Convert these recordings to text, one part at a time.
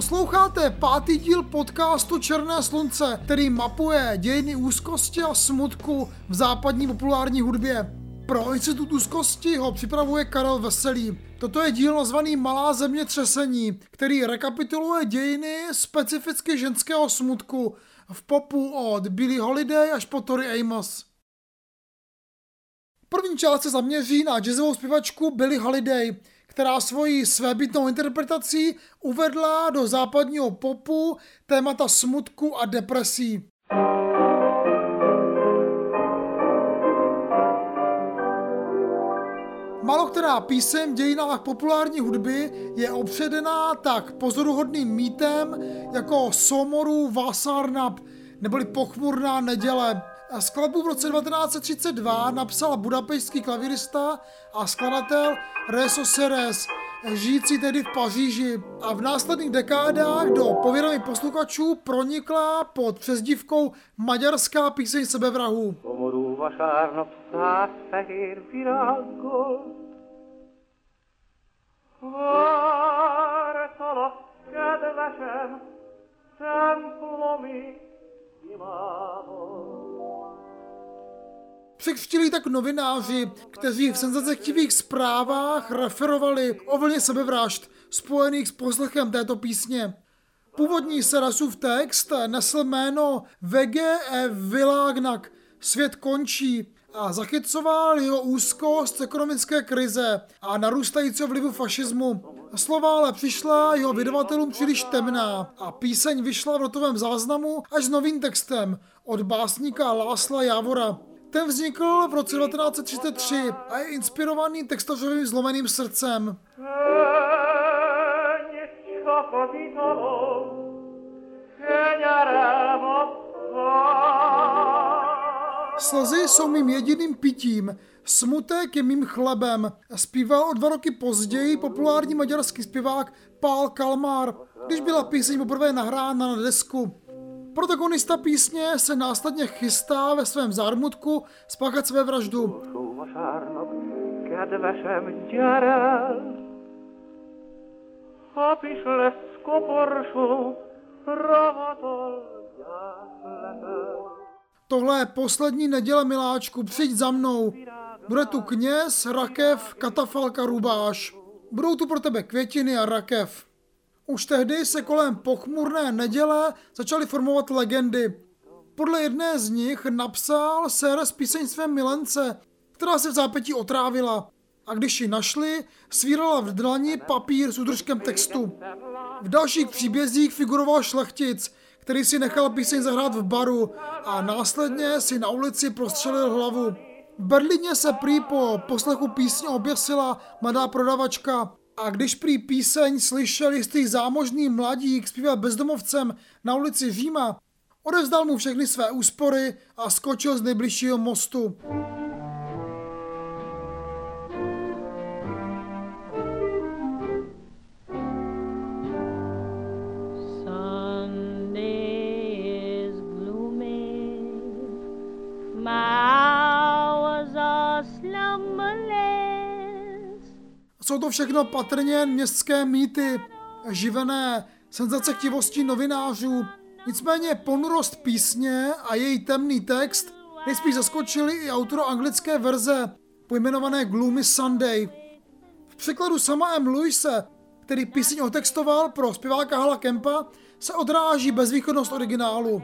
Posloucháte pátý díl podcastu Černé slunce, který mapuje dějiny úzkosti a smutku v západní populární hudbě. Pro Institut úzkosti ho připravuje Karel Veselý. Toto je díl nazvaný Malá země třesení, který rekapituluje dějiny specificky ženského smutku v popu od Billie Holiday až po Tori Amos. První část se zaměří na jazzovou zpěvačku Billie Holiday, která svoji svébytnou interpretací uvedla do západního popu témata smutku a depresí. Malo která píseň v dějinách populární hudby je opředená tak pozoruhodným mýtem jako Somoru Vasarnap neboli Pochmurná neděle. Skladbu v roce 1932 napsal budapešský klavirista a skladatel Reso Seres, žijící tedy v Paříži a v následných dekádách do povědomí posluchačů pronikla pod přezdívkou Maďarská píseň sebevrahu. Překřtili tak novináři, kteří v senzacechtivých zprávách referovali o vlně sebevražd spojených s poslechem této písně. Původní Serasův text nesl jméno Vege e Világnak, svět končí, a zachycoval jeho úzkost ekonomické krize a narůstajícího vlivu fašismu. Slova ale přišla jeho vydavatelům příliš temná a píseň vyšla v rotovém záznamu až s novým textem od básníka Lásla Jávora. Ten vznikl v roce 1933 a je inspirovaný textařovým zlomeným srdcem. Slzy jsou mým jediným pitím, smutek je mým chlebem. Zpíval o dva roky později populární maďarský zpěvák Pál Kalmár, když byla píseň poprvé nahrána na desku. Protagonista písně se následně chystá ve svém zármutku spáchat své vraždu. Tohle je poslední neděle, miláčku, přijď za mnou. Bude tu kněz, rakev, katafalka, rubáš. Budou tu pro tebe květiny a rakev. Už tehdy se kolem pochmurné neděle začaly formovat legendy. Podle jedné z nich napsal Seres píseň své milence, která se v zápětí otrávila. A když ji našli, svírala v dlani papír s údržkem textu. V dalších příbězích figuroval šlechtic, který si nechal píseň zahrát v baru a následně si na ulici prostřelil hlavu. V Berlíně se prý po poslechu písně oběsila mladá prodavačka a když prý píseň slyšel jistý zámožný mladík zpívat bezdomovcem na ulici Říma, odevzdal mu všechny své úspory a skočil z nejbližšího mostu. Jsou to všechno patrně městské mýty, živené senzacechtivostí novinářů. Nicméně ponurost písně a její temný text nejspíš zaskočili i autora anglické verze, pojmenované Gloomy Sunday. V překladu sama M. Lewise, který píseň otextoval pro zpěváka Hala Kempa, se odráží bezvýchodnost originálu.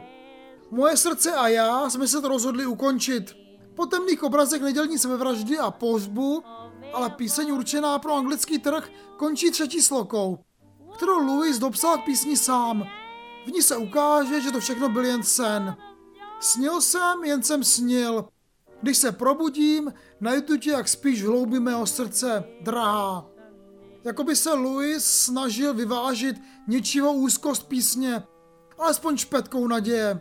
Moje srdce a já jsme se to rozhodli ukončit. Po temných obrazech nedělní sebevraždy a pohřbu ale píseň určená pro anglický trh končí třetí slokou, kterou Louis dopsal k písni sám. V ní se ukáže, že to všechno byl jen sen. Snil jsem, jen jsem snil. Když se probudím, najdu tě, jak spíš v hloubi mého srdce, drahá. Jakoby se Louis snažil vyvážit něčího úzkost písně, alespoň špetkou naděje.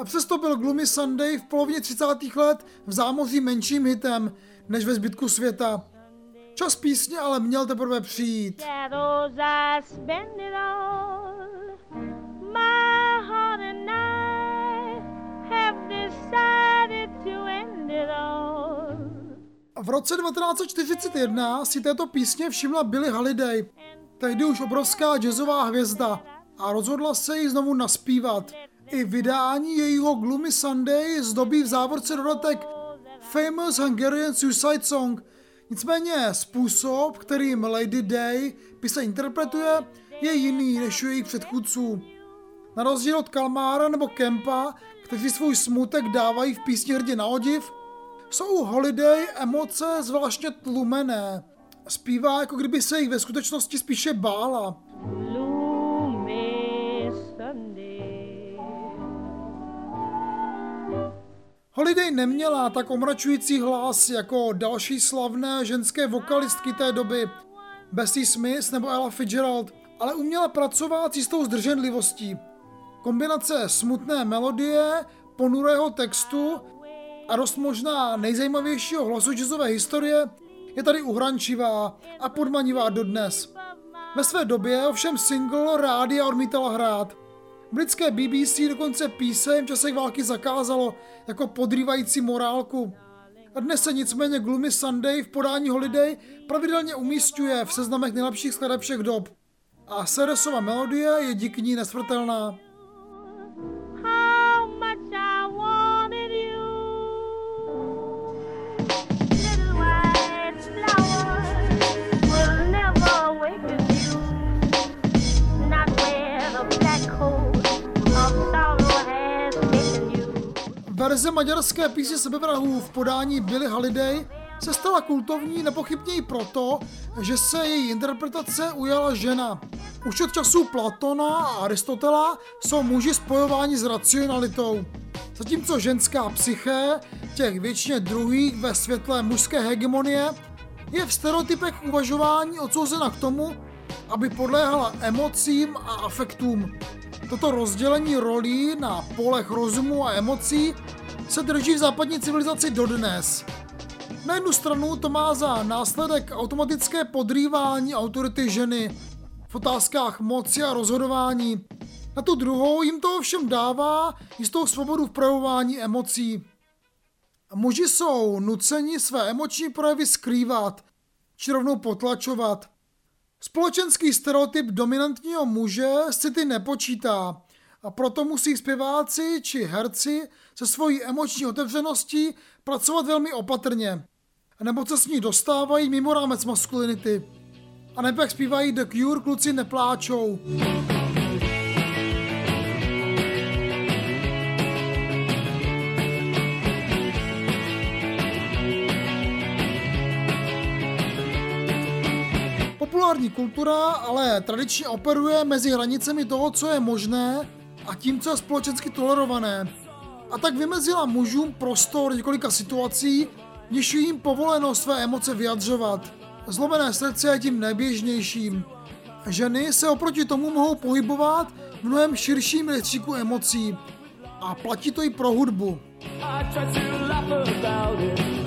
A přesto byl Gloomy Sunday v polovině 30. let v zámoří menším hitem, než ve zbytku světa. Čas písně ale měl teprve přijít. V roce 1941 si této písně všimla Billy Holiday, tehdy už obrovská jazzová hvězda, a rozhodla se ji znovu naspívat. I vydání jejího Gloomy Sunday zdobí v závorce dodatek Famous Hungarian Suicide Song. Nicméně způsob, kterým Lady Day píse interpretuje, je jiný než u jejich předchůdců. Na rozdíl od Kalmára nebo Kempa, kteří svůj smutek dávají v písni hrdě na odiv, jsou Holiday emoce zvláštně tlumené. Zpívá, jako kdyby se jich ve skutečnosti spíše bála. Holiday neměla tak omračující hlas jako další slavné ženské vokalistky té doby, Bessie Smith nebo Ella Fitzgerald, ale uměla pracovat s jistou zdrženlivostí. Kombinace smutné melodie, ponurého textu a dost možná nejzajímavějšího hlasu jazzové historie je tady uhrančivá a podmanivá dodnes. Ve své době ovšem single rádia odmítala hrát. Britské BBC dokonce píseň v časech války zakázalo jako podrývající morálku. A dnes se nicméně Gloomy Sunday v podání Holiday pravidelně umístuje v seznamech nejlepších skladeb všech dob. A Seresova melodie je díky ní nesvrtelná. Verze maďarské písně sebevrahů v podání Billy Holiday se stala kultovní nepochybně proto, že se její interpretace ujala žena. Už od času Platona a Aristotela jsou muži spojováni s racionalitou. Zatímco ženská psyché, těch většině druhých ve světle mužské hegemonie, je v stereotypech uvažování odsouzena k tomu, aby podléhala emocím a afektům. Toto rozdělení rolí na polech rozumu a emocí se drží v západní civilizaci dodnes. Na jednu stranu to má za následek automatické podrývání autority ženy v otázkách moci a rozhodování. Na tu druhou jim to ovšem dává jistou svobodu v projevování emocí. Muži jsou nuceni své emoční projevy skrývat, či rovnou potlačovat. Společenský stereotyp dominantního muže s city nepočítá a proto musí zpěváci či herci se svojí emoční otevřeností pracovat velmi opatrně, nebo se s ní dostávají mimo rámec maskulinity. A nebo jak zpívají The Cure, kluci nepláčou. Populární kultura ale tradičně operuje mezi hranicemi toho, co je možné a tím, co je společensky tolerované. A tak vymezila mužům prostor několika situací, než jim povoleno své emoce vyjadřovat. Zlomené srdce je tím neběžnějším. Ženy se oproti tomu mohou pohybovat v mnohem širším rejstříku emocí. A platí to i pro hudbu. Gloomy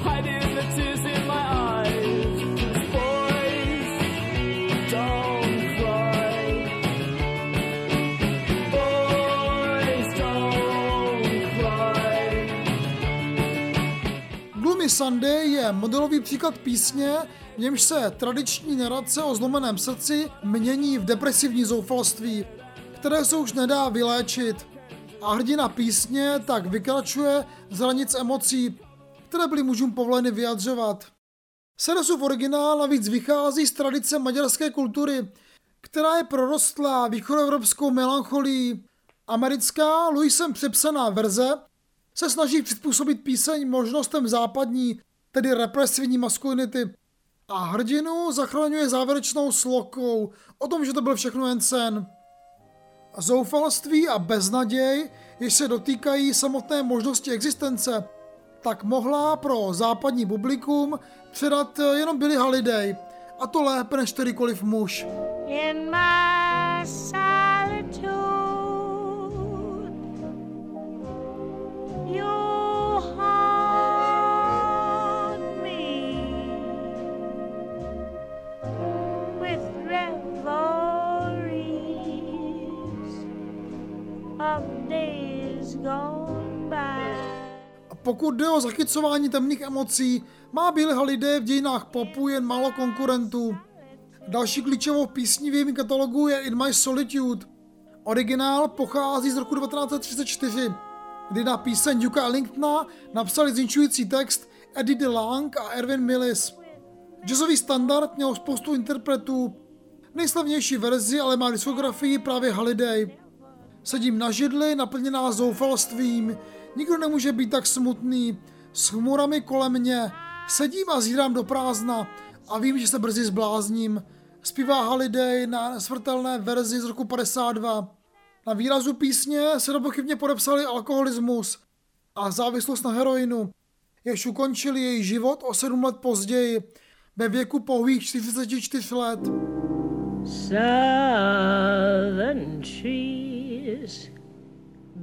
Sunday je modelový příklad písně, v němž se tradiční narace o zlomeném srdci mění v depresivní zoufalství, které se už nedá vyléčit. A hrdina písně tak vykračuje z hranic emocí, které byly mužům povoleny vyjadřovat. Seresův originál navíc vychází z tradice maďarské kultury, která je prorostlá východoevropskou melancholii. Americká Louisem přepsaná verze se snaží přizpůsobit píseň možnostem západní, tedy represivní maskulinity. A hrdinu zachraňuje závěrečnou slokou o tom, že to byl všechno jen sen. Zoufalství a beznaděj, jež se dotýkají samotné možnosti existence, tak mohla pro západní publikum předat jenom Billy Holiday, a to lépe než kterýkoliv muž. In my A pokud jde o zachycování temných emocí, má Bilha lidé v dějinách popu jen málo konkurentů. Další klíčovou písní v jejím katalogu je In My Solitude. Originál pochází z roku 1934, kdy na píseň Juka Ellingtona napsali zničující text Eddie DeLang a Erwin Millis. Jazzový standard měl spoustu interpretů, nejslavnější verzi ale má diskografii právě Holiday. Sedím na židli, naplněná zoufalstvím. Nikdo nemůže být tak smutný. S humorami kolem mě. Sedím a zírám do prázdna a vím, že se brzy zblázním. Zpívá Holiday na smrtelné verzi z roku 52. Na výrazu písně se nepochybně podepsali alkoholismus a závislost na heroinu, jež ukončili její život o sedm let později, ve věku pouhých 44 let. Southern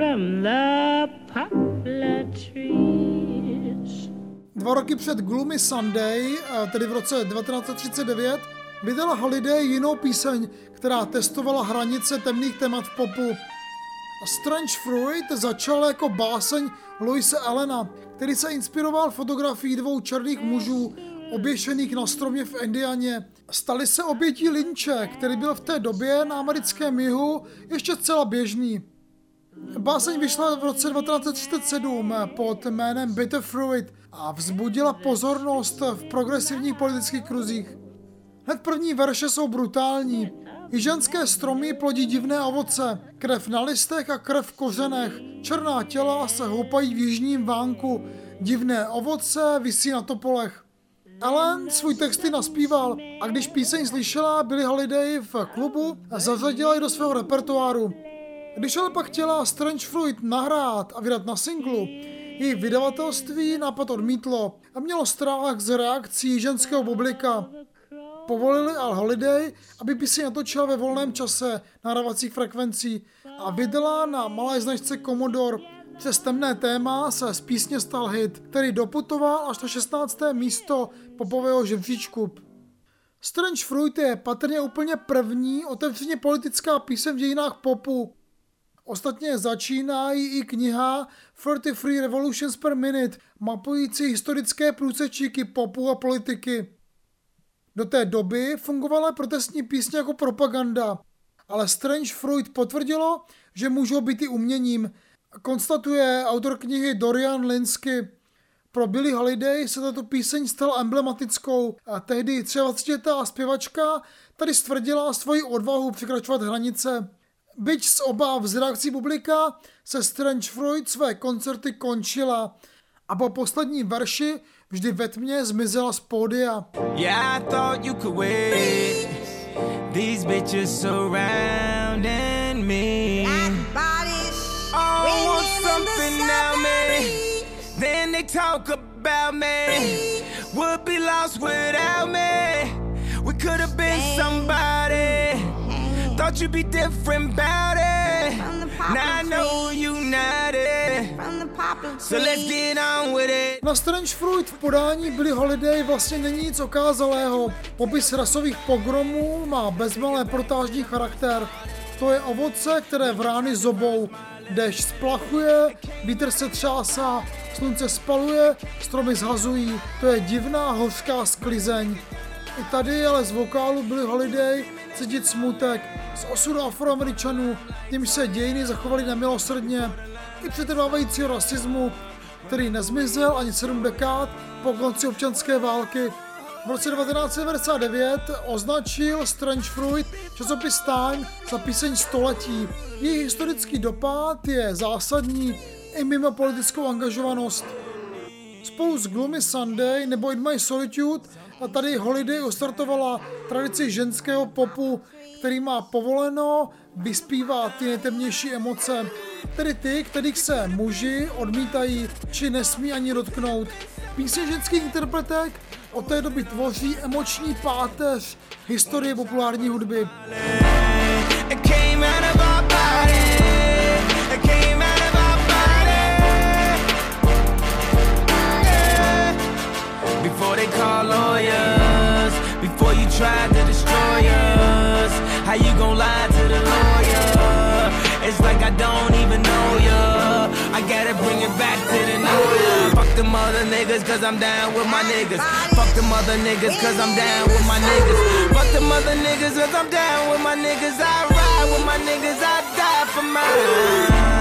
from the poplar trees. Dva roky před Gloomy Sunday, eh, tedy v roce 1939, vydala Holiday jinou píseň, která testovala hranice temných témat v popu. Strange Fruit začal jako báseň Louise Elena, který se inspiroval fotografií dvou černých mužů oběšených na stromě v Indianě. Stali se obětí linče, který byl v té době na americkém jihu ještě zcela běžný. Báseň vyšla v roce 1937 pod jménem Bitter Fruit a vzbudila pozornost v progresivních politických kruzích. Hned první verše jsou brutální. Jižanské stromy plodí divné ovoce, krev na listech a krev v kořenech. Černá těla se houpají v jižním vánku, divné ovoce visí na topolech. Ellen svůj texty naspíval a když píseň slyšela Billy Holiday v klubu, zařadila ji do svého repertoáru. Když ale pak chtěla Strange Fruit nahrát a vydat na singlu, její vydavatelství nápad odmítlo a mělo strach z reakcí ženského publika povolili Al Holiday, aby by si natočila ve volném čase nahrávacích frekvencí a vydala na malé značce Commodore. Přes temné téma se z písně stal hit, který doputoval až na 16. místo popového žebříčku. Strange Fruit je patrně úplně první otevřeně politická píseň v dějinách popu. Ostatně začíná i kniha 33 Revolutions per Minute, mapující historické průsečíky popu a politiky. Do té doby fungovala protestní písně jako propaganda, ale Strange Fruit potvrdilo, že můžou být i uměním, konstatuje autor knihy Dorian Linsky. Pro Billie Holiday se tato píseň stala emblematickou a tehdy 23letá zpěvačka tady stvrdila svoji odvahu překračovat hranice. Byť z obav z reakcí publika se Strange Fruit své koncerty končila a po posledním verši vždy ve tmě zmizela z pódia. Yeah, I thought you could wait. These bitches surrounding me. Oh, want something now, man. Then they talk about me. Would be lost without me. We could have been somebody. Thought you'd be different about it. Now I know you not it. So let's get on with it. Na Strange Fruit v podání Billy Holiday vlastně není nic okázalého. Popis rasových pogromů má bezmalé protážní charakter. To je ovoce, které v rány zobou. Dešť splachuje, vítr se třásá, slunce spaluje, stromy zhazují. To je divná hořká sklizeň. I tady ale z vokálu Billy Holiday cítit smutek z osudu afroameričanů, tím se dějiny zachovaly nemilosrdně, i přetrvávajícího rasismu, který nezmizel ani sedm dekád po konci občanské války. V roce 1999 označil Strange Fruit časopis Time za píseň století. Její historický dopad je zásadní i mimo politickou angažovanost. Spolu s Gloomy Sunday nebo In My Solitude a tady Holiday ostartovala tradici ženského popu, který má povoleno vyspívat ty nejtemnější emoce, tedy ty, kterých se muži odmítají či nesmí ani dotknout. Písně ženských interpretek od té doby tvoří emoční páteř historie populární hudby. Before they call lawyers, before you try to niggas, cause I'm down with my niggas. Fuck the mother niggas, cause I'm down with my niggas. Fuck them other niggas, cause I'm down with my niggas. I ride with my niggas, I die for mine.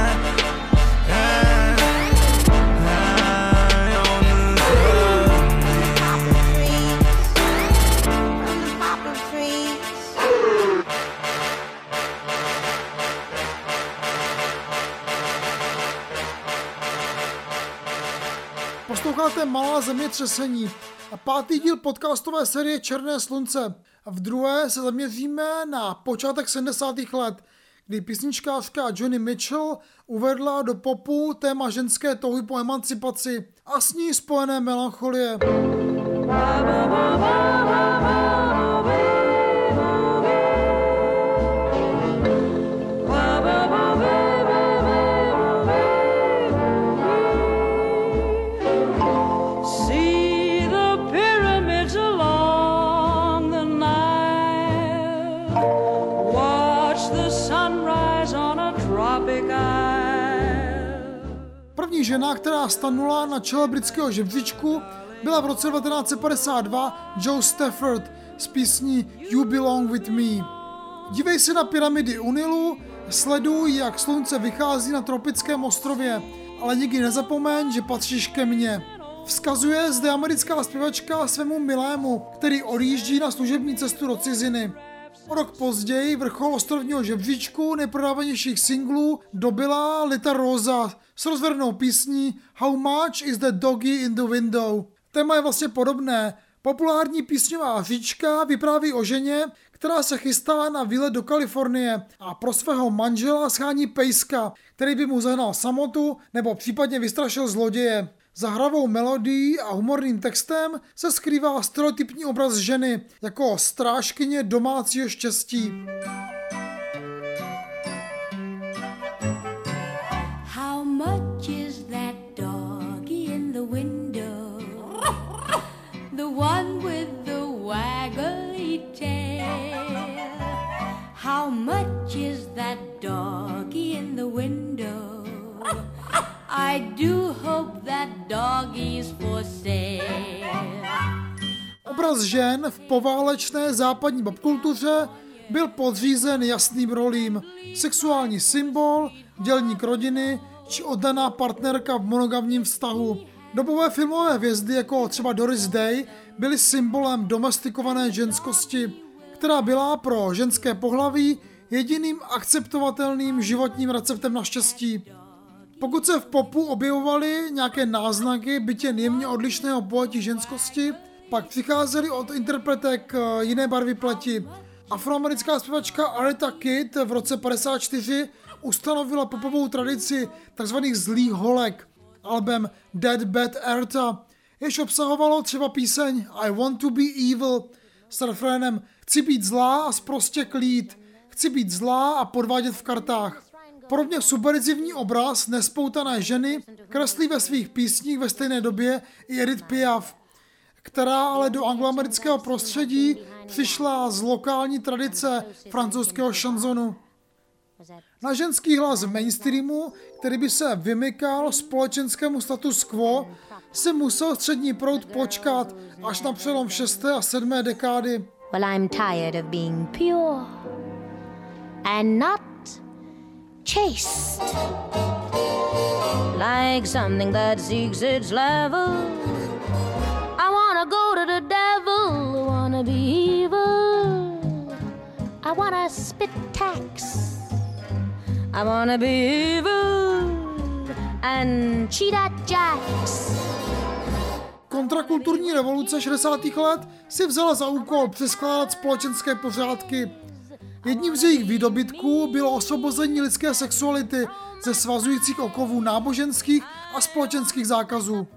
Posloucháte Malá zemětřesení a pátý díl podcastové série Černé slunce. V druhé se zaměříme na počátek 70. let, kdy písničkářka Johnny Mitchell uvedla do popu téma ženské touhy po emancipaci a s ní spojené melancholie. Ba, ba, ba, ba, ba, ba, První žena, která stanula na čele britského žebříčku, byla v roce 1952 Joe Stafford s písní You Belong With Me. Dívej se na pyramidy Unilu, sleduj, jak slunce vychází na tropickém ostrově, ale nikdy nezapomeň, že patříš ke mně. Vzkazuje zde americká zpěvačka svému milému, který odjíždí na služební cestu do ciziny. O rok později vrchol ostrovního žebříčku nejprodávanějších singlů dobila Lita Rosa s rozvernou písní How much is the doggy in the window. Téma je vlastně podobné. Populární písňová říčka vypráví o ženě, která se chystá na výlet do Kalifornie a pro svého manžela schání pejska, který by mu zahnal samotu nebo případně vystrašil zloděje. Za hravou melodií a humorným textem se skrývá stereotypní obraz ženy jako strážkyně domácího štěstí. How much is that doggy in the window? I do hope that doggy's for sale. Obraz žen v poválečné západní popkultuře byl podřízen jasným rolím. Sexuální symbol, dělník rodiny či oddaná partnerka v monogamním vztahu. Dobové filmové hvězdy jako třeba Doris Day byly symbolem domestikované ženskosti, která byla pro ženské pohlaví jediným akceptovatelným životním receptem na štěstí. Pokud se v popu objevovaly nějaké náznaky bytě jemně odlišného pojetí ženskosti, pak přicházely od interpretek eh, jiné barvy pleti. Afroamerická zpěvačka Aretha Kidd v roce 54 ustanovila popovou tradici tzv. zlých holek albem Dead Bad Erta, jež obsahovalo třeba píseň I Want to be Evil s refrénem Chci být zlá a zprostě klít, chci být zlá a podvádět v kartách. Podobně subverzivní obraz nespoutané ženy kreslí ve svých písních ve stejné době i Edith Piaf, která ale do angloamerického prostředí přišla z lokální tradice francouzského šanzonu. Na ženský hlas v mainstreamu, který by se vymykal společenskému status quo, se musel střední proud počkat až na přelom 6. a 7. dekády. Well, I'm tired of being pure and not chased like something that seeks its level. I wanna go to the devil, wanna be evil. I wanna spit tax. I wanna be evil and cheat at jacks. Kontrakulturní revoluce 60. let si vzala za úkol přeskládat společenské pořádky Jedním z jejich výdobytků bylo osvobození lidské sexuality ze svazujících okovů náboženských a společenských zákazů.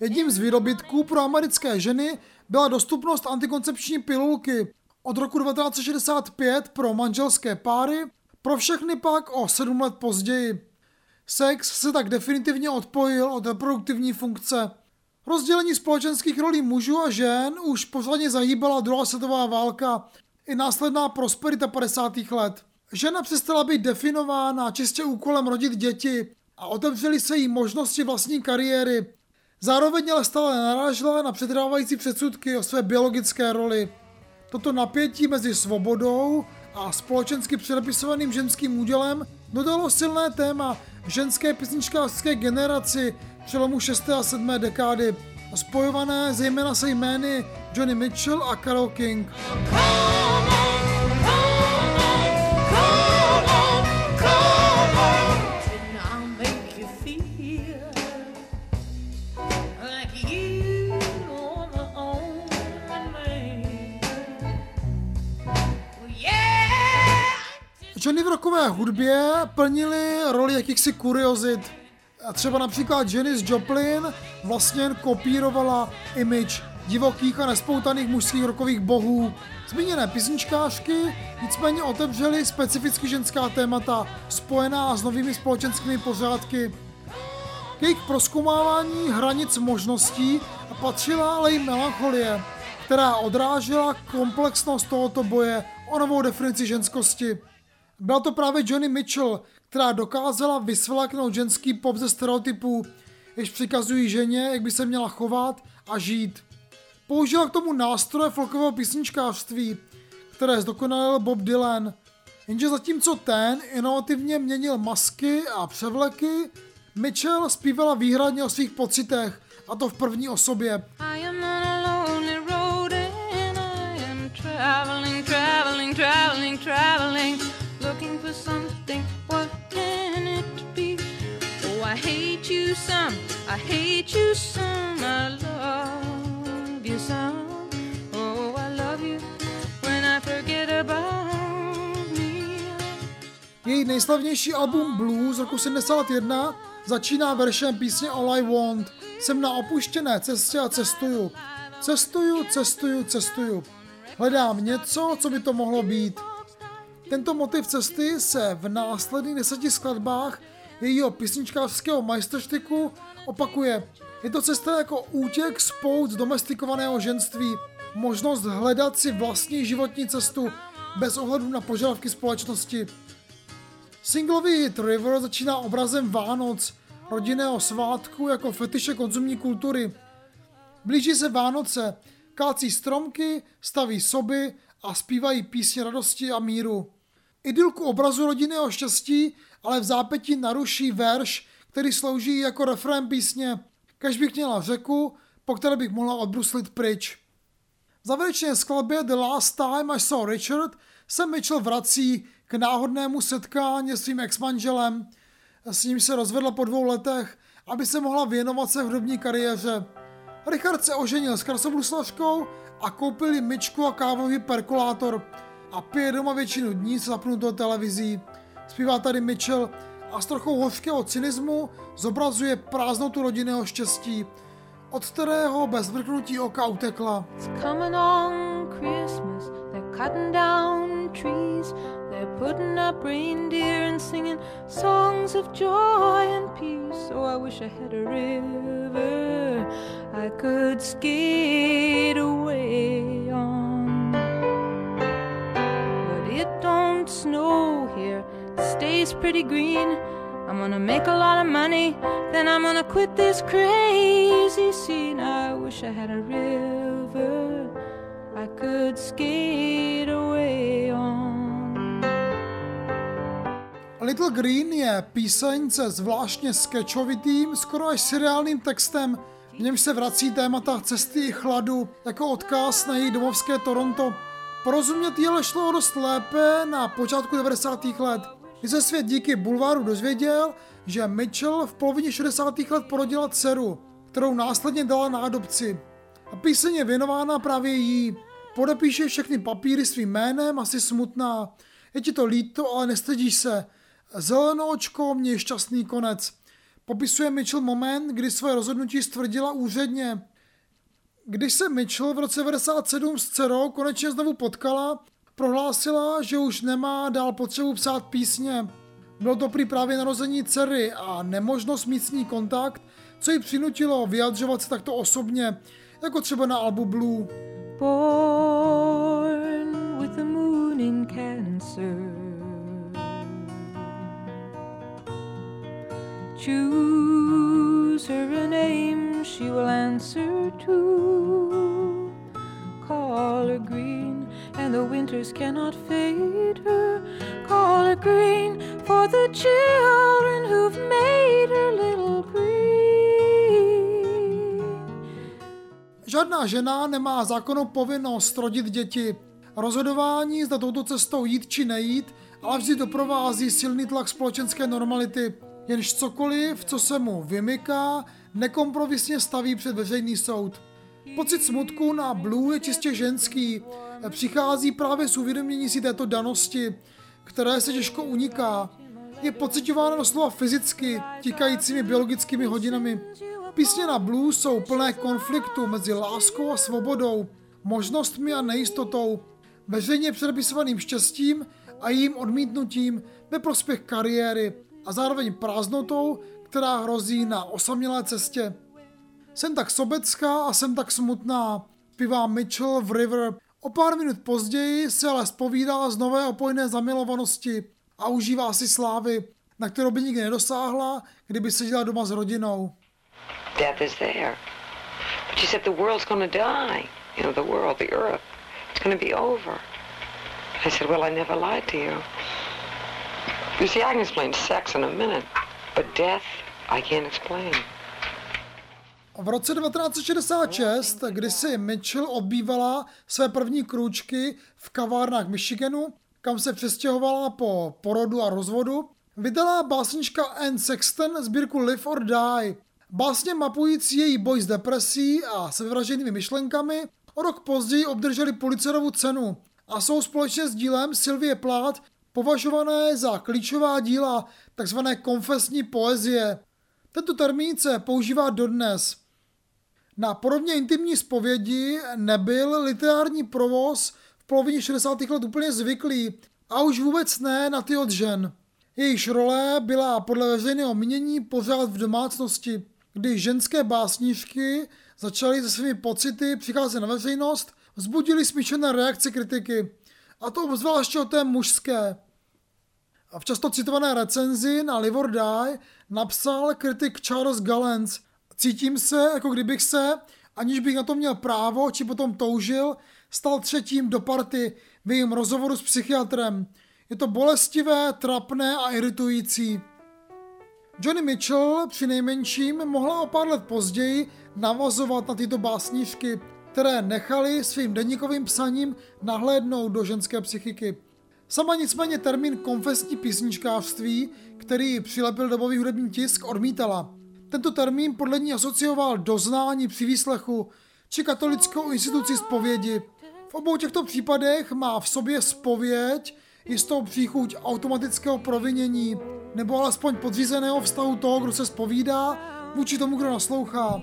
Jedním z výdobytků pro americké ženy byla dostupnost antikoncepční pilulky od roku 1965 pro manželské páry, pro všechny pak o sedm let později. Sex se tak definitivně odpojil od reproduktivní funkce. Rozdělení společenských rolí mužů a žen už posledně zahýbala druhá světová válka i následná prosperita 50. let. Žena přestala být definována čistě úkolem rodit děti a otevřely se jí možnosti vlastní kariéry. Zároveň ale stále narážela na přetrvávající předsudky o své biologické roli. Toto napětí mezi svobodou a společensky předepisovaným ženským údělem dodalo silné téma ženské písničkářské generaci přelomu 6. a 7. dekády, spojované zejména se jmény Johnny Mitchell a Carole King. Ženy v rokové hudbě plnily roli jakýchsi kuriozit. Třeba například Janis Joplin vlastně kopírovala image divokých a nespoutaných mužských rokových bohů. Zmíněné písničkářky nicméně otevřely specificky ženská témata spojená s novými společenskými pořádky. K jejich proskumávání hranic možností patřila ale i melancholie, která odrážela komplexnost tohoto boje o novou definici ženskosti. Byla to právě Johnny Mitchell, která dokázala vysvlaknout ženský pop ze stereotypů, jež přikazují ženě, jak by se měla chovat a žít. Použila k tomu nástroje folkového písničkářství, které zdokonalil Bob Dylan. Jenže zatímco ten inovativně měnil masky a převleky, Mitchell zpívala výhradně o svých pocitech, a to v první osobě. traveling, traveling, traveling, traveling, Oh. Její nejslavnější album Blues z roku 71 začíná veršem písně All I Want. Jsem na opuštěné cestě a cestuju. Cestuju, cestuju, cestuju. Hledám něco, co by to mohlo být. Tento motiv cesty se v následných deseti skladbách jejího písničkářského majstrštyku opakuje. Je to cesta jako útěk z pout domestikovaného ženství, možnost hledat si vlastní životní cestu bez ohledu na požadavky společnosti. Singlový hit River začíná obrazem Vánoc, rodinného svátku jako fetiše konzumní kultury. Blíží se Vánoce, kácí stromky, staví soby a zpívají písně radosti a míru. Idylku obrazu rodinného štěstí ale v zápětí naruší verš, který slouží jako refrén písně Kež bych měla řeku, po které bych mohla odbruslit pryč. V závěrečné skladbě The Last Time I Saw Richard se Mitchell vrací k náhodnému setkání s svým ex-manželem. S ním se rozvedla po dvou letech, aby se mohla věnovat se hudební kariéře. Richard se oženil s krasobruslařkou a koupil jim myčku a kávový perkulátor a pije doma většinu dní zapnutou televizí. Zpívá tady Mitchell a s trochou hořkého cynismu zobrazuje prázdnotu rodinného štěstí, od kterého bez vrknutí oka utekla. I could skate away on. But it don't snow here, stays pretty green. I'm gonna make a lot of money, then I'm gonna quit this crazy scene. I wish I had a river I could skate away on. Little Green je píseň se zvláštně sketchovitým, skoro až seriálním textem, v němž se vrací témata cesty i chladu jako odkaz na její domovské Toronto. Porozumět je šlo dost lépe na počátku 90. let, kdy se svět díky bulváru dozvěděl, že Mitchell v polovině 60. let porodila dceru, kterou následně dala na adopci. A píseň je věnována právě jí. Podepíše všechny papíry svým jménem, asi smutná. Je ti to líto, ale nestydíš se. Zelenoočko, měj šťastný konec. Popisuje Mitchell moment, kdy své rozhodnutí stvrdila úředně. Když se Mitchell v roce 1997 s dcerou konečně znovu potkala, prohlásila, že už nemá dál potřebu psát písně. Bylo to prý právě narození dcery a nemožnost mít s ní kontakt, co ji přinutilo vyjadřovat se takto osobně, jako třeba na albu Blue. Born with the moon in cancer Choose her a name she will answer to Call her green and the winters cannot fade her Call her green for the children who've made her little Žádná žena nemá zákonnou povinnost rodit děti. Rozhodování, zda touto cestou jít či nejít, ale vždy doprovází silný tlak společenské normality, jenž cokoliv, co se mu vymyká, nekompromisně staví před veřejný soud. Pocit smutku na Blue je čistě ženský, přichází právě z uvědomění si této danosti, které se těžko uniká. Je pocitována doslova fyzicky, tikajícími biologickými hodinami. Písně na blues jsou plné konfliktu mezi láskou a svobodou, možnostmi a nejistotou, veřejně předepisovaným štěstím a jím odmítnutím ve prospěch kariéry a zároveň prázdnotou, která hrozí na osamělé cestě. Jsem tak sobecká a jsem tak smutná, pivá Mitchell v River. O pár minut později se ale spovídala z nové opojné zamilovanosti a užívá si slávy, na kterou by nikdy nedosáhla, kdyby seděla doma s rodinou. death is there. But she said, the world's to die. You know, the world, the earth. It's to be over. I said, well, I never lied to you. You see, I can explain sex in a minute, but death, I can't explain. V roce 1966, kdy si Mitchell odbývala své první krůčky v kavárnách Michiganu, kam se přestěhovala po porodu a rozvodu, vydala básnička Anne Sexton sbírku Live or Die, Básně mapující její boj s depresí a sebevraženými myšlenkami o rok později obdrželi Pulitzerovu cenu a jsou společně s dílem Sylvie Plát považované za klíčová díla tzv. konfesní poezie. Tento termín se používá dodnes. Na podobně intimní zpovědi nebyl literární provoz v polovině 60. let úplně zvyklý a už vůbec ne na ty od žen. Jejíž role byla podle veřejného mínění pořád v domácnosti kdy ženské básnířky začaly se svými pocity přicházet na veřejnost, vzbudili smíšené reakce kritiky, a to obzvláště o té mužské. A v často citované recenzi na Live or Die napsal kritik Charles Gallens Cítím se, jako kdybych se, aniž bych na to měl právo, či potom toužil, stal třetím do party v jejím rozhovoru s psychiatrem. Je to bolestivé, trapné a iritující. Johnny Mitchell při nejmenším mohla o pár let později navazovat na tyto básnířky, které nechali svým deníkovým psaním nahlédnout do ženské psychiky. Sama nicméně termín konfesní písničkářství, který přilepil dobový hudební tisk, odmítala. Tento termín podle ní asocioval doznání při výslechu či katolickou instituci zpovědi. V obou těchto případech má v sobě spověď jistou příchuť automatického provinění, nebo alespoň podřízeného vztahu toho, kdo se spovídá, vůči tomu, kdo naslouchá.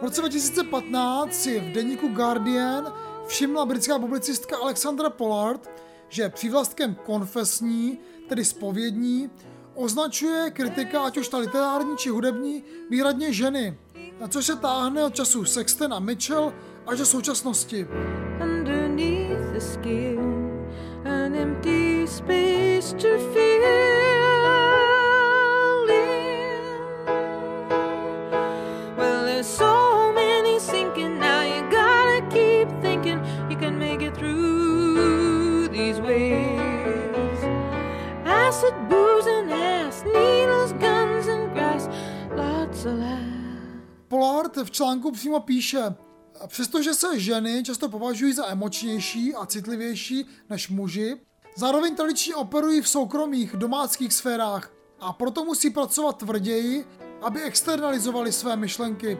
V roce 2015 si v deníku Guardian všimla britská publicistka Alexandra Pollard, že přívlastkem konfesní, tedy spovědní, označuje kritika, ať už ta literární či hudební, výhradně ženy, na což se táhne od času Sexton a Mitchell až do současnosti. Underneath the skin an empty space to fill Acid, booze, and ass, needles, guns, and grass, lots of. Pollard v článku přímo píše, Přestože se ženy často považují za emočnější a citlivější než muži, zároveň tradičně operují v soukromých domácích sférách a proto musí pracovat tvrději, aby externalizovali své myšlenky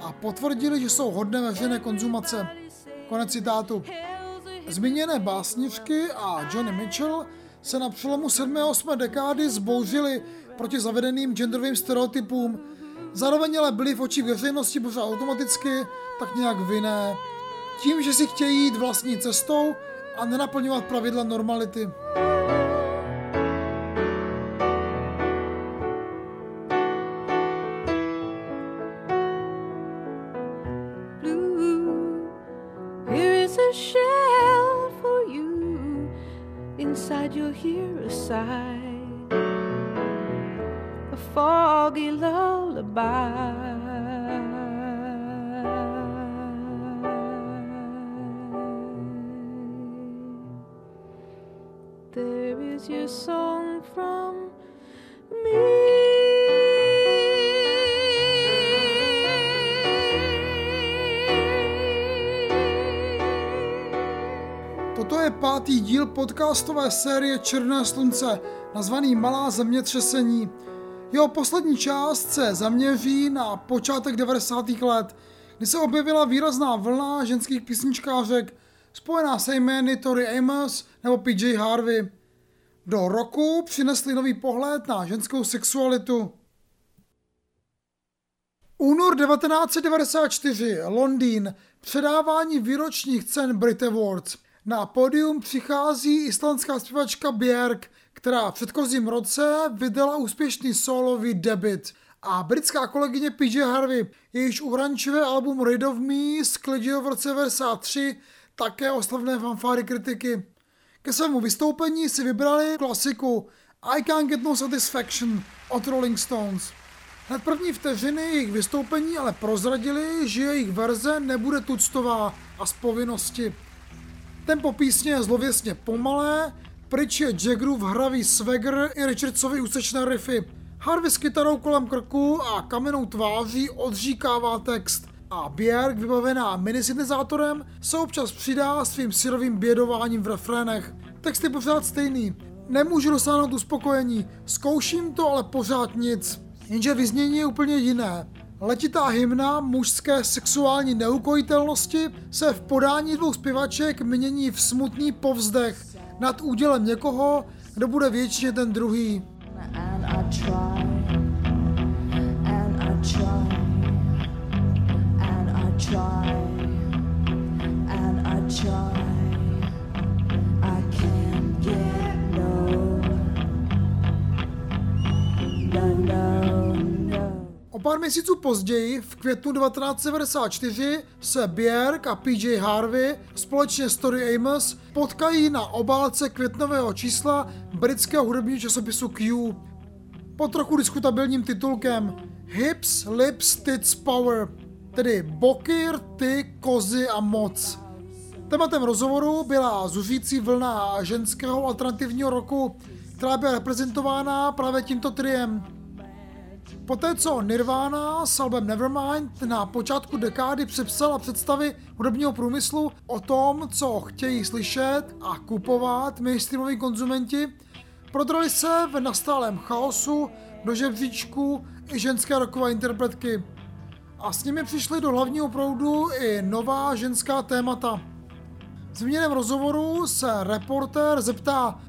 a potvrdili, že jsou hodné veřejné konzumace. Konec citátu. Zmíněné básnivky a Johnny Mitchell se na přelomu 7. a 8. dekády zbouřili proti zavedeným genderovým stereotypům, zároveň ale byli v očích veřejnosti pořád automaticky tak nějak vinné. Tím, že si chtějí jít vlastní cestou a nenaplňovat pravidla normality. Pátý díl podcastové série Černé slunce, nazvaný Malá zemětřesení. Jeho poslední část se zaměří na počátek 90. let, kdy se objevila výrazná vlna ženských písničkářek, spojená se jmény Tori Amos nebo PJ Harvey. Do roku přinesli nový pohled na ženskou sexualitu. Únor 1994, Londýn, předávání výročních cen Brit Awards. Na pódium přichází islandská zpěvačka Björk, která v předchozím roce vydala úspěšný solový debit. A britská kolegyně PJ Harvey, jejíž uhrančivé album Rid of Me sklidil v roce 1993 také oslavné fanfáry kritiky. Ke svému vystoupení si vybrali klasiku I Can't Get No Satisfaction od Rolling Stones. Hned první vteřiny jejich vystoupení ale prozradili, že jejich verze nebude tuctová a z povinnosti. Tempo písně je zlověsně pomalé, pryč je Jaggerův hravý swagger i Richardsovi úsečné riffy. Harvey s kytarou kolem krku a kamenou tváří odříkává text a Björk, vybavená minisyntezátorem, se občas přidá svým syrovým bědováním v refrénech. Text je pořád stejný. Nemůžu dosáhnout uspokojení, zkouším to, ale pořád nic. Jenže vyznění je úplně jiné. Letitá hymna mužské sexuální neukojitelnosti se v podání dvou zpěvaček mění v smutný povzdech nad údělem někoho, kdo bude věčně ten druhý. No, no, no, pár měsíců později, v květnu 1994, se Björk a PJ Harvey společně s Tori Amos potkají na obálce květnového čísla britského hudebního časopisu Q. Pod trochu diskutabilním titulkem Hips, Lips, Tits, Power, tedy boky, rty, kozy a moc. Tématem rozhovoru byla zuřící vlna ženského alternativního roku, která byla reprezentována právě tímto triem. Poté co Nirvana s albem Nevermind na počátku dekády přepsala představy hudebního průmyslu o tom, co chtějí slyšet a kupovat mainstreamoví konzumenti, prodrali se v nastálém chaosu do žebříčku i ženské rokové interpretky. A s nimi přišly do hlavního proudu i nová ženská témata. V zmíněném rozhovoru se reportér zeptá,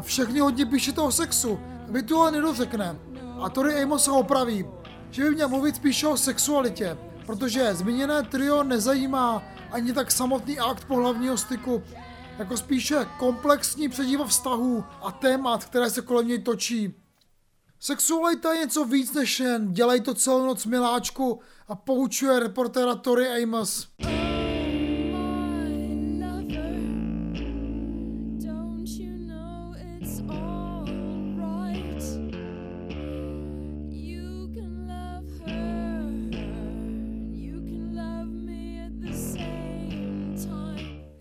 všechny hodně píšete o sexu, vy tu ale nedořekne. A Tori Amos ho opraví, že by měl mluvit spíše o sexualitě, protože zmíněné trio nezajímá ani tak samotný akt pohlavního styku, jako spíše komplexní předíva vztahů a témat, které se kolem něj točí. Sexualita je něco víc než jen dělej to celou noc miláčku a poučuje reportéra Tori Amos.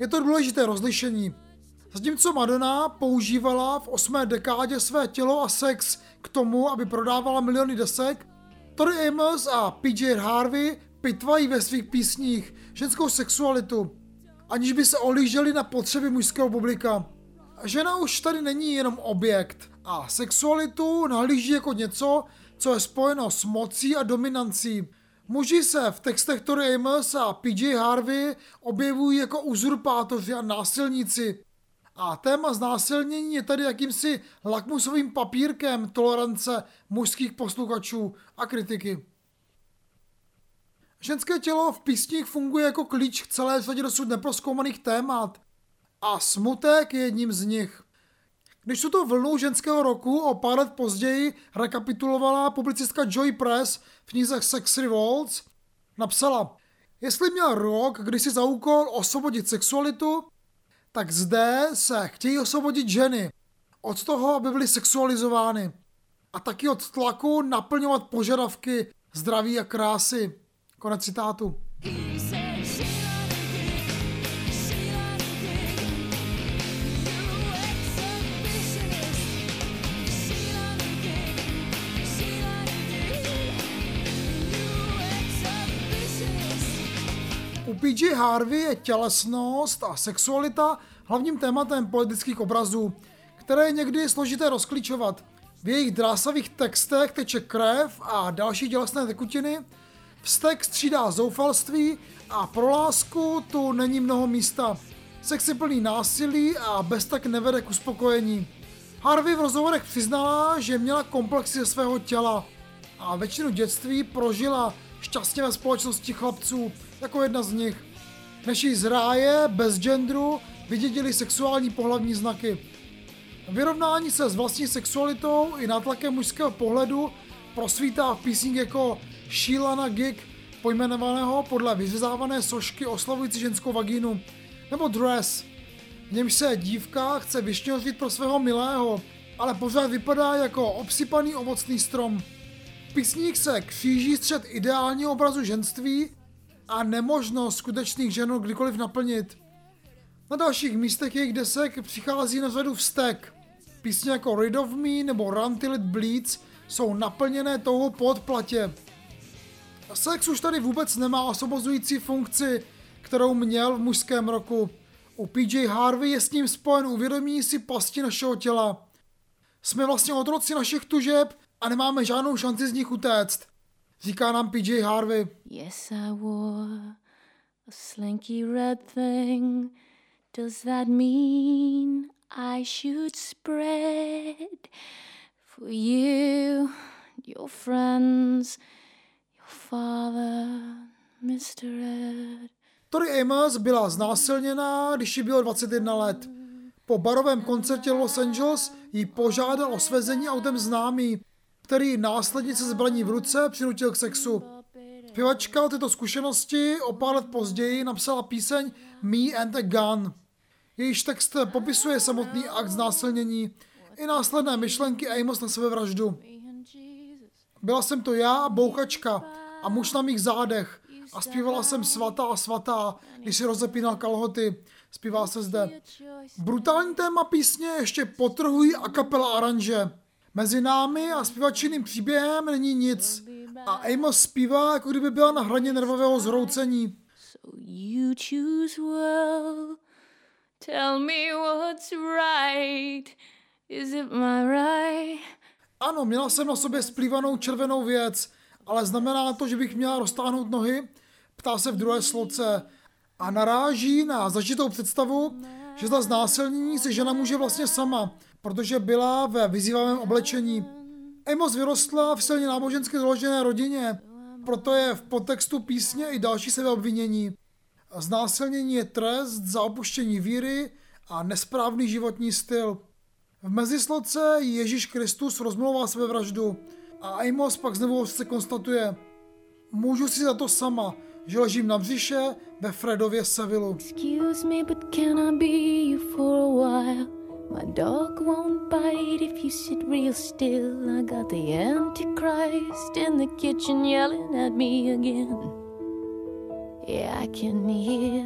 Je to důležité rozlišení. Zatímco Madonna používala v osmé dekádě své tělo a sex k tomu, aby prodávala miliony desek, Tori Amos a PJ Harvey pitvají ve svých písních ženskou sexualitu, aniž by se olíželi na potřeby mužského publika. Žena už tady není jenom objekt a sexualitu nahlíží jako něco, co je spojeno s mocí a dominancí. Muži se v textech Tori Amos a PJ Harvey objevují jako uzurpátoři a násilníci. A téma znásilnění je tady jakýmsi lakmusovým papírkem tolerance mužských posluchačů a kritiky. Ženské tělo v písních funguje jako klíč k celé řadě dosud neproskoumaných témat a smutek je jedním z nich. Když tuto vlnu ženského roku o pár let později rekapitulovala publicistka Joy Press v knize Sex Revolts, napsala, jestli měl rok, kdy si za úkol osvobodit sexualitu, tak zde se chtějí osvobodit ženy od toho, aby byly sexualizovány a taky od tlaku naplňovat požadavky zdraví a krásy. Konec citátu. U PJ Harvey je tělesnost a sexualita hlavním tématem politických obrazů, které je někdy složité rozklíčovat. V jejich drásavých textech teče krev a další tělesné tekutiny, vztek střídá zoufalství a pro lásku tu není mnoho místa. Sex je plný násilí a bez tak nevede k uspokojení. Harvey v rozhovorech přiznala, že měla komplexy ze svého těla a většinu dětství prožila šťastně ve společnosti chlapců, jako jedna z nich. Jí zráje, bez genderu, vydědili sexuální pohlavní znaky. Vyrovnání se s vlastní sexualitou i nátlakem mužského pohledu prosvítá v písních jako Sheila Gig, pojmenovaného podle vyřezávané sošky oslavující ženskou vagínu, nebo Dress, v němž se dívka chce vyšňořit pro svého milého, ale pořád vypadá jako obsypaný ovocný strom. Písník se kříží střed ideálního obrazu ženství a nemožnost skutečných žen kdykoliv naplnit. Na dalších místech jejich desek přichází na řadu vztek. Písně jako Rid of Me nebo Run Till It Bleeds jsou naplněné touhou po odplatě. Sex už tady vůbec nemá osobozující funkci, kterou měl v mužském roku. U PJ Harvey je s ním spojen uvědomí si pasti našeho těla. Jsme vlastně otroci našich tužeb a nemáme žádnou šanci z nich utéct. Říká nám PJ Harvey. Yes, I wore a slinky red thing. Does that mean I should spread for you, your friends, your father, Mr. Ed? Tori Amos byla znásilněná, když jí bylo 21 let. Po barovém koncertě Los Angeles jí požádal o svezení autem známý, který následně se zbraní v ruce přinutil k sexu. Zpěvačka o této zkušenosti o pár let později napsala píseň Me and a Gun. Jejíž text popisuje samotný akt znásilnění i následné myšlenky Amos na sebevraždu. Byla jsem to já, bouchačka a muž na mých zádech a zpívala jsem svatá a svatá, když si rozepínal kalhoty. Zpívá se zde. Brutální téma písně ještě potrhují a kapela aranže. Mezi námi a zpěvačiným příběhem není nic. A Amos zpívá, jako kdyby byla na hraně nervového zhroucení. So you choose well. Tell me what's right. Is it my right? Ano, měla jsem na sobě splývanou červenou věc, ale znamená to, že bych měla roztáhnout nohy? Ptá se v druhé sloce a naráží na zažitou představu, že za znásilnění se žena může vlastně sama, protože byla ve vyzývavém oblečení. Amos vyrostla v silně nábožensky založené rodině, proto je v podtextu písně i další sebeobvinění. Znásilnění je trest za opuštění víry a nesprávný životní styl. V mezisloce Ježíš Kristus rozmlouvá sebevraždu a Amos pak znovu se konstatuje Můžu si za to sama, že ležím na břiše ve Fredově Sevilu. Excuse me, but can I be for a while? My dog won't bite if you sit real still. I got the Antichrist in the kitchen yelling at me again. Yeah, I can hear.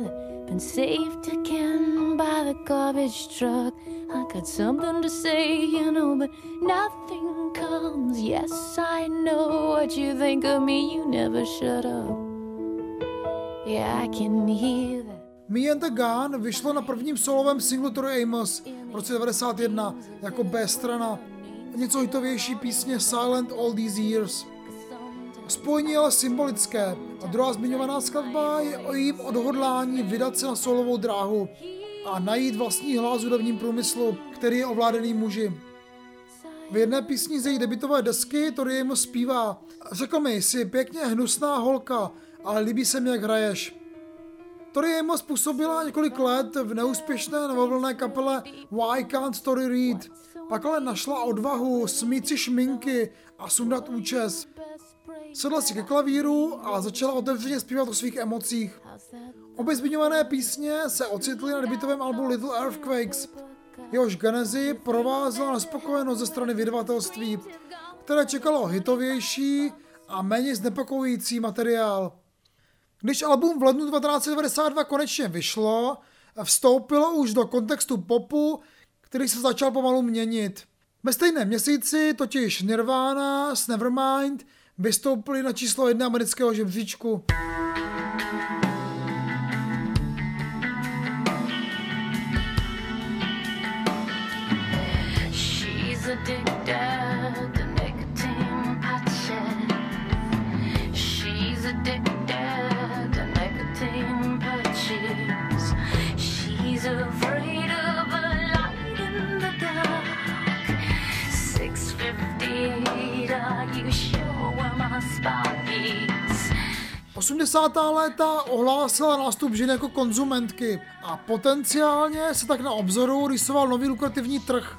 Been saved again by the garbage truck. I got something to say, you know, but nothing comes. Yes, I know what you think of me. You never shut up. Yeah, I can hear that. Me and the Gun vyšlo na prvním solovém singlu Tori Amos v roce 91 jako B strana něco hitovější písně Silent All These Years. Spojení je ale symbolické a druhá zmiňovaná skladba je o jejím odhodlání vydat se na solovou dráhu a najít vlastní hlas v hudebním průmyslu, který je ovládaný muži. V jedné písni ze její debitové desky Tori Amos zpívá Řekl mi, jsi pěkně hnusná holka, ale líbí se mi, jak hraješ. Tori Amos působila několik let v neúspěšné novovolné kapele Why Can't Tori Read. Pak ale našla odvahu smít si šminky a sundat účes. Sedla si ke klavíru a začala otevřeně zpívat o svých emocích. Obě zmiňované písně se ocitly na debitovém albu Little Earthquakes. Jehož genezi provázela nespokojenost ze strany vydavatelství, které čekalo hitovější a méně znepokojující materiál. Když album v lednu 1992 konečně vyšlo, vstoupilo už do kontextu popu, který se začal pomalu měnit. Ve stejném měsíci totiž Nirvana s Nevermind vystoupili na číslo jedna amerického žebříčku. 80. léta ohlásila nástup žen jako konzumentky a potenciálně se tak na obzoru rysoval nový lukrativní trh.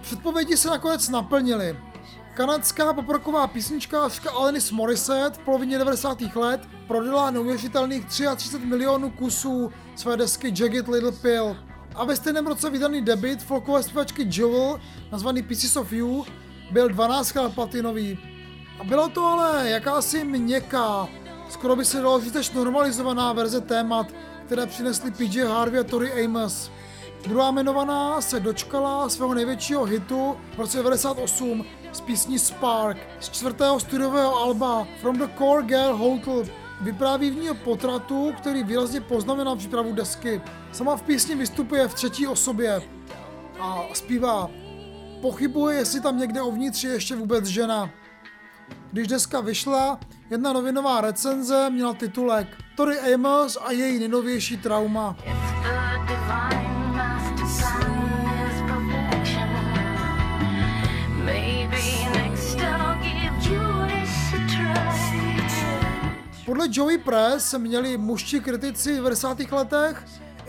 Předpovědi se nakonec naplnily. Kanadská poproková písničkářka Alanis Morissette v polovině 90. let prodala neuvěřitelných 33 milionů kusů své desky Jagged Little Pill. A ve stejném roce vydaný debit folkové zpěvačky Jewel, nazvaný Pieces of You, byl 12 krát platinový. A byla to ale jakási měkká, skoro by se dalo říct normalizovaná verze témat, které přinesly PJ Harvey a Tori Amos. Druhá jmenovaná se dočkala svého největšího hitu v roce 1998 z písní Spark z čtvrtého studiového alba From the Core Girl Hotel. Vypráví v ní o potratu, který výrazně poznamenal přípravu desky. Sama v písni vystupuje v třetí osobě a zpívá Pochybuje, jestli tam někde uvnitř je ještě vůbec žena. Když deska vyšla, jedna novinová recenze měla titulek Tori Amos a její nejnovější trauma. Podle Joey Press měli mužští kritici v 90. letech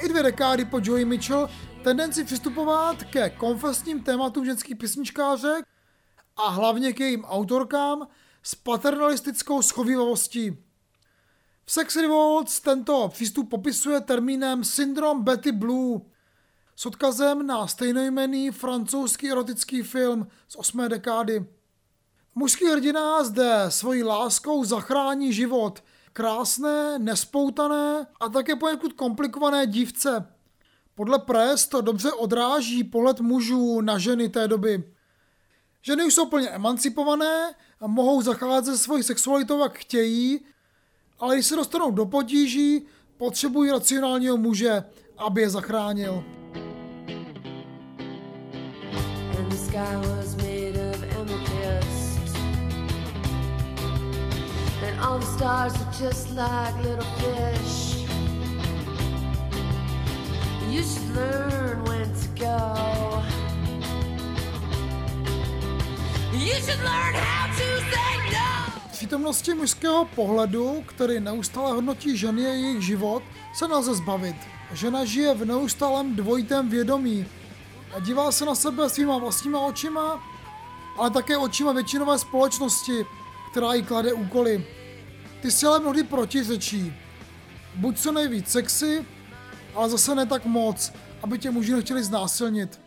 i dvě dekády po Joey Mitchell tendenci přistupovat ke konfesním tématům ženských písničkářek a hlavně k jejím autorkám s paternalistickou schovývavostí. V Sex Revolts tento přístup popisuje termínem Syndrom Betty Blue s odkazem na stejnojmený francouzský erotický film z osmé dekády. Mužský hrdina zde svojí láskou zachrání život krásné, nespoutané a také poněkud komplikované dívce. Podle Press to dobře odráží pohled mužů na ženy té doby. Ženy už jsou plně emancipované a mohou zacházet se svojí sexualitou, jak chtějí, ale když se dostanou do potíží, potřebují racionálního muže, aby je zachránil. You should learn when to go. Přítomnosti mužského pohledu, který neustále hodnotí ženy a jejich život, se nelze zbavit. Žena žije v neustálém dvojitém vědomí a dívá se na sebe svýma vlastníma očima, ale také očima většinové společnosti, která jí klade úkoly. Ty si ale mnohdy protiřečí. Buď co nejvíc sexy, ale zase ne tak moc, aby tě muži nechtěli znásilnit.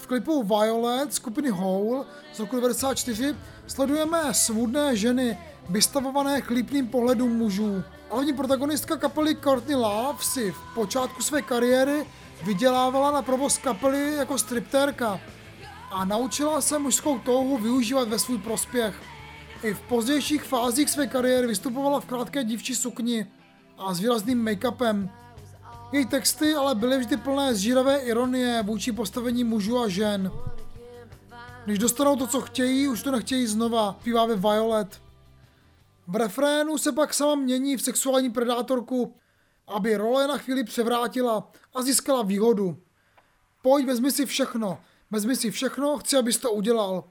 V klipu Violet skupiny Hole z roku 1994 sledujeme svůdné ženy vystavované chlípným pohledům mužů. Hlavní protagonistka kapely Courtney Love si v počátku své kariéry vydělávala na provoz kapely jako striptérka a naučila se mužskou touhu využívat ve svůj prospěch. I v pozdějších fázích své kariéry vystupovala v krátké dívčí sukni a s výrazným make-upem. Její texty ale byly vždy plné zžíravé ironie vůči postavení mužů a žen. Když dostanou to, co chtějí, už to nechtějí znova, zpívá ve Violet. V refrénu se pak sama mění v sexuální predátorku, aby role na chvíli převrátila a získala výhodu. Pojď, vezmi si všechno, vezmi si všechno, chci, abys to udělal.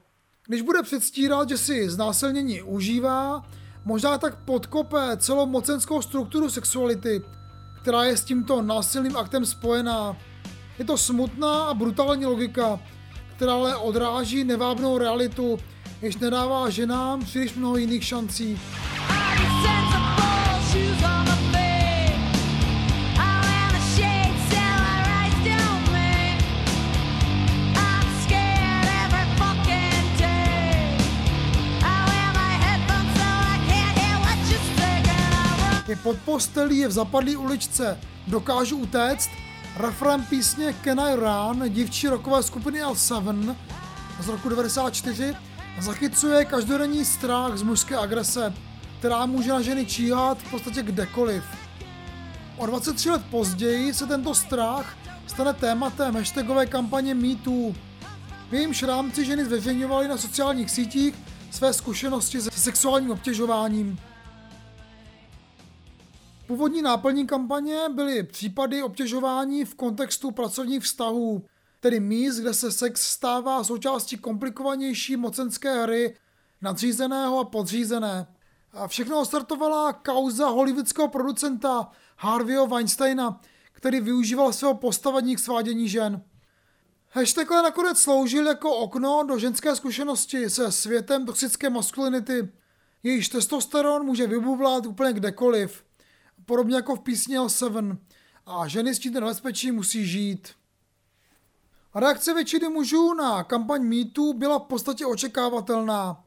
Když bude předstírat, že si znásilnění užívá, možná tak podkope celou mocenskou strukturu sexuality, která je s tímto násilným aktem spojená. Je to smutná a brutální logika, která ale odráží nevábnou realitu, jež nedává ženám příliš mnoho jiných šancí. Pod postelí, je v zapadlé uličce, dokážu utéct, refrén písně Can I Run, dívčí rokové skupiny L7 z roku 94, zachycuje každodenní strach z mužské agrese, která může na ženy číhat v podstatě kdekoliv. O 23 let později se tento strach stane tématem hashtagové kampaně MeToo. V jejímž rámci ženy zveřejňovaly na sociálních sítích své zkušenosti se sexuálním obtěžováním. Původní náplní kampaně byly případy obtěžování v kontextu pracovních vztahů, tedy míst, kde se sex stává součástí komplikovanější mocenské hry nadřízeného a podřízené. A všechno ostartovala kauza hollywoodského producenta Harveyho Weinsteina, který využíval svého postavení k svádění žen. Hashtag nakonec sloužil jako okno do ženské zkušenosti se světem toxické maskulinity. Jejíž testosteron může vybuvlat úplně kdekoliv podobně jako v písni L7. A ženy s tímto nebezpečí musí žít. Reakce většiny mužů na kampaň MeToo byla v podstatě očekávatelná.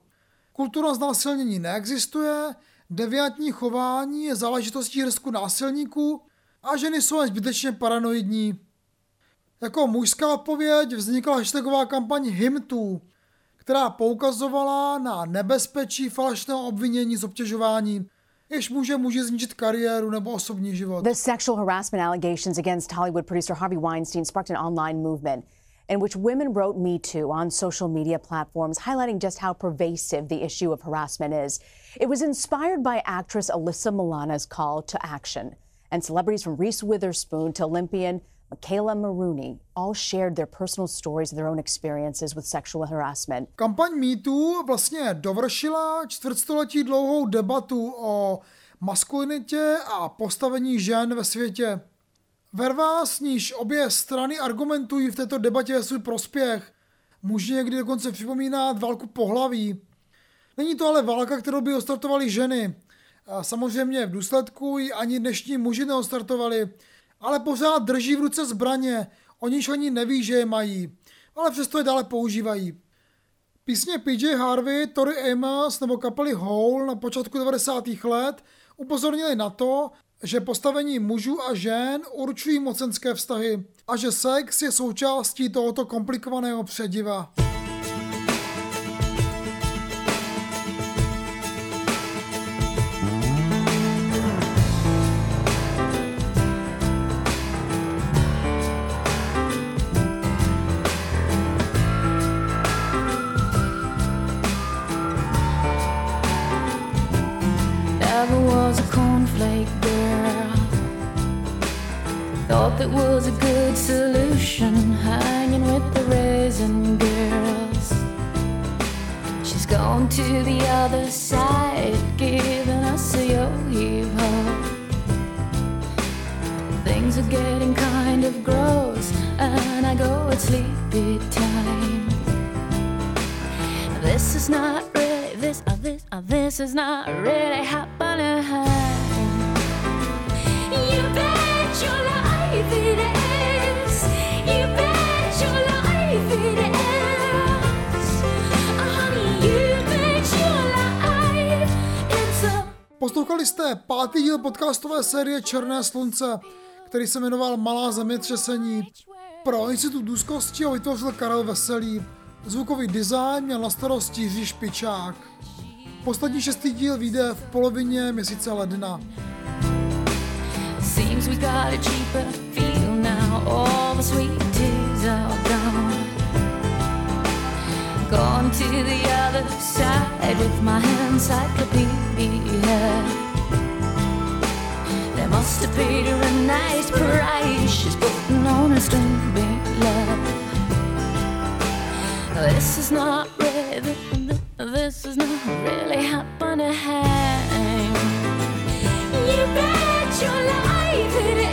Kultura znásilnění neexistuje, deviantní chování je záležitostí hrsku násilníků a ženy jsou jen zbytečně paranoidní. Jako mužská odpověď vznikla hashtagová kampaň HimToo, která poukazovala na nebezpečí falešného obvinění z obtěžování může zničit kariéru nebo osobní život. The sexual harassment allegations against Hollywood producer Harvey Weinstein sparked an online movement in which women wrote Me Too on social media platforms, highlighting just how pervasive the issue of harassment is. It was inspired by actress Alyssa Milano's call to action, and celebrities from Reese Witherspoon to Olympian Michaela Maroney all shared their personal stories their own experiences with sexual harassment. Kampaň MeToo vlastně dovršila čtvrtstoletí dlouhou debatu o maskulinitě a postavení žen ve světě. Verva, s níž obě strany argumentují v této debatě ve svůj prospěch, může někdy dokonce připomínat válku pohlaví. Není to ale válka, kterou by ostartovaly ženy. A samozřejmě v důsledku ji ani dnešní muži neostartovali, ale pořád drží v ruce zbraně, o níž oni neví, že je mají, ale přesto je dále používají. Písně PJ Harvey, Tori Amos nebo kapely Hole na počátku 90. let upozornili na to, že postavení mužů a žen určují mocenské vztahy a že sex je součástí tohoto komplikovaného přediva. Is not really happening. You bet your life. Poslouchali jste pátý díl podcastové série Černé slunce, který se jmenoval Malá zemětřesení. Pro Institut úzkosti ho vytvořil Karel Veselý. Zvukový design měl na starosti Jiří Špičák. Poslední šestý díl vyjde v polovině měsíce ledna. Must have paid her a nice price. She's putting on a stupid love. This is not really, this is not really happening. You bet your life it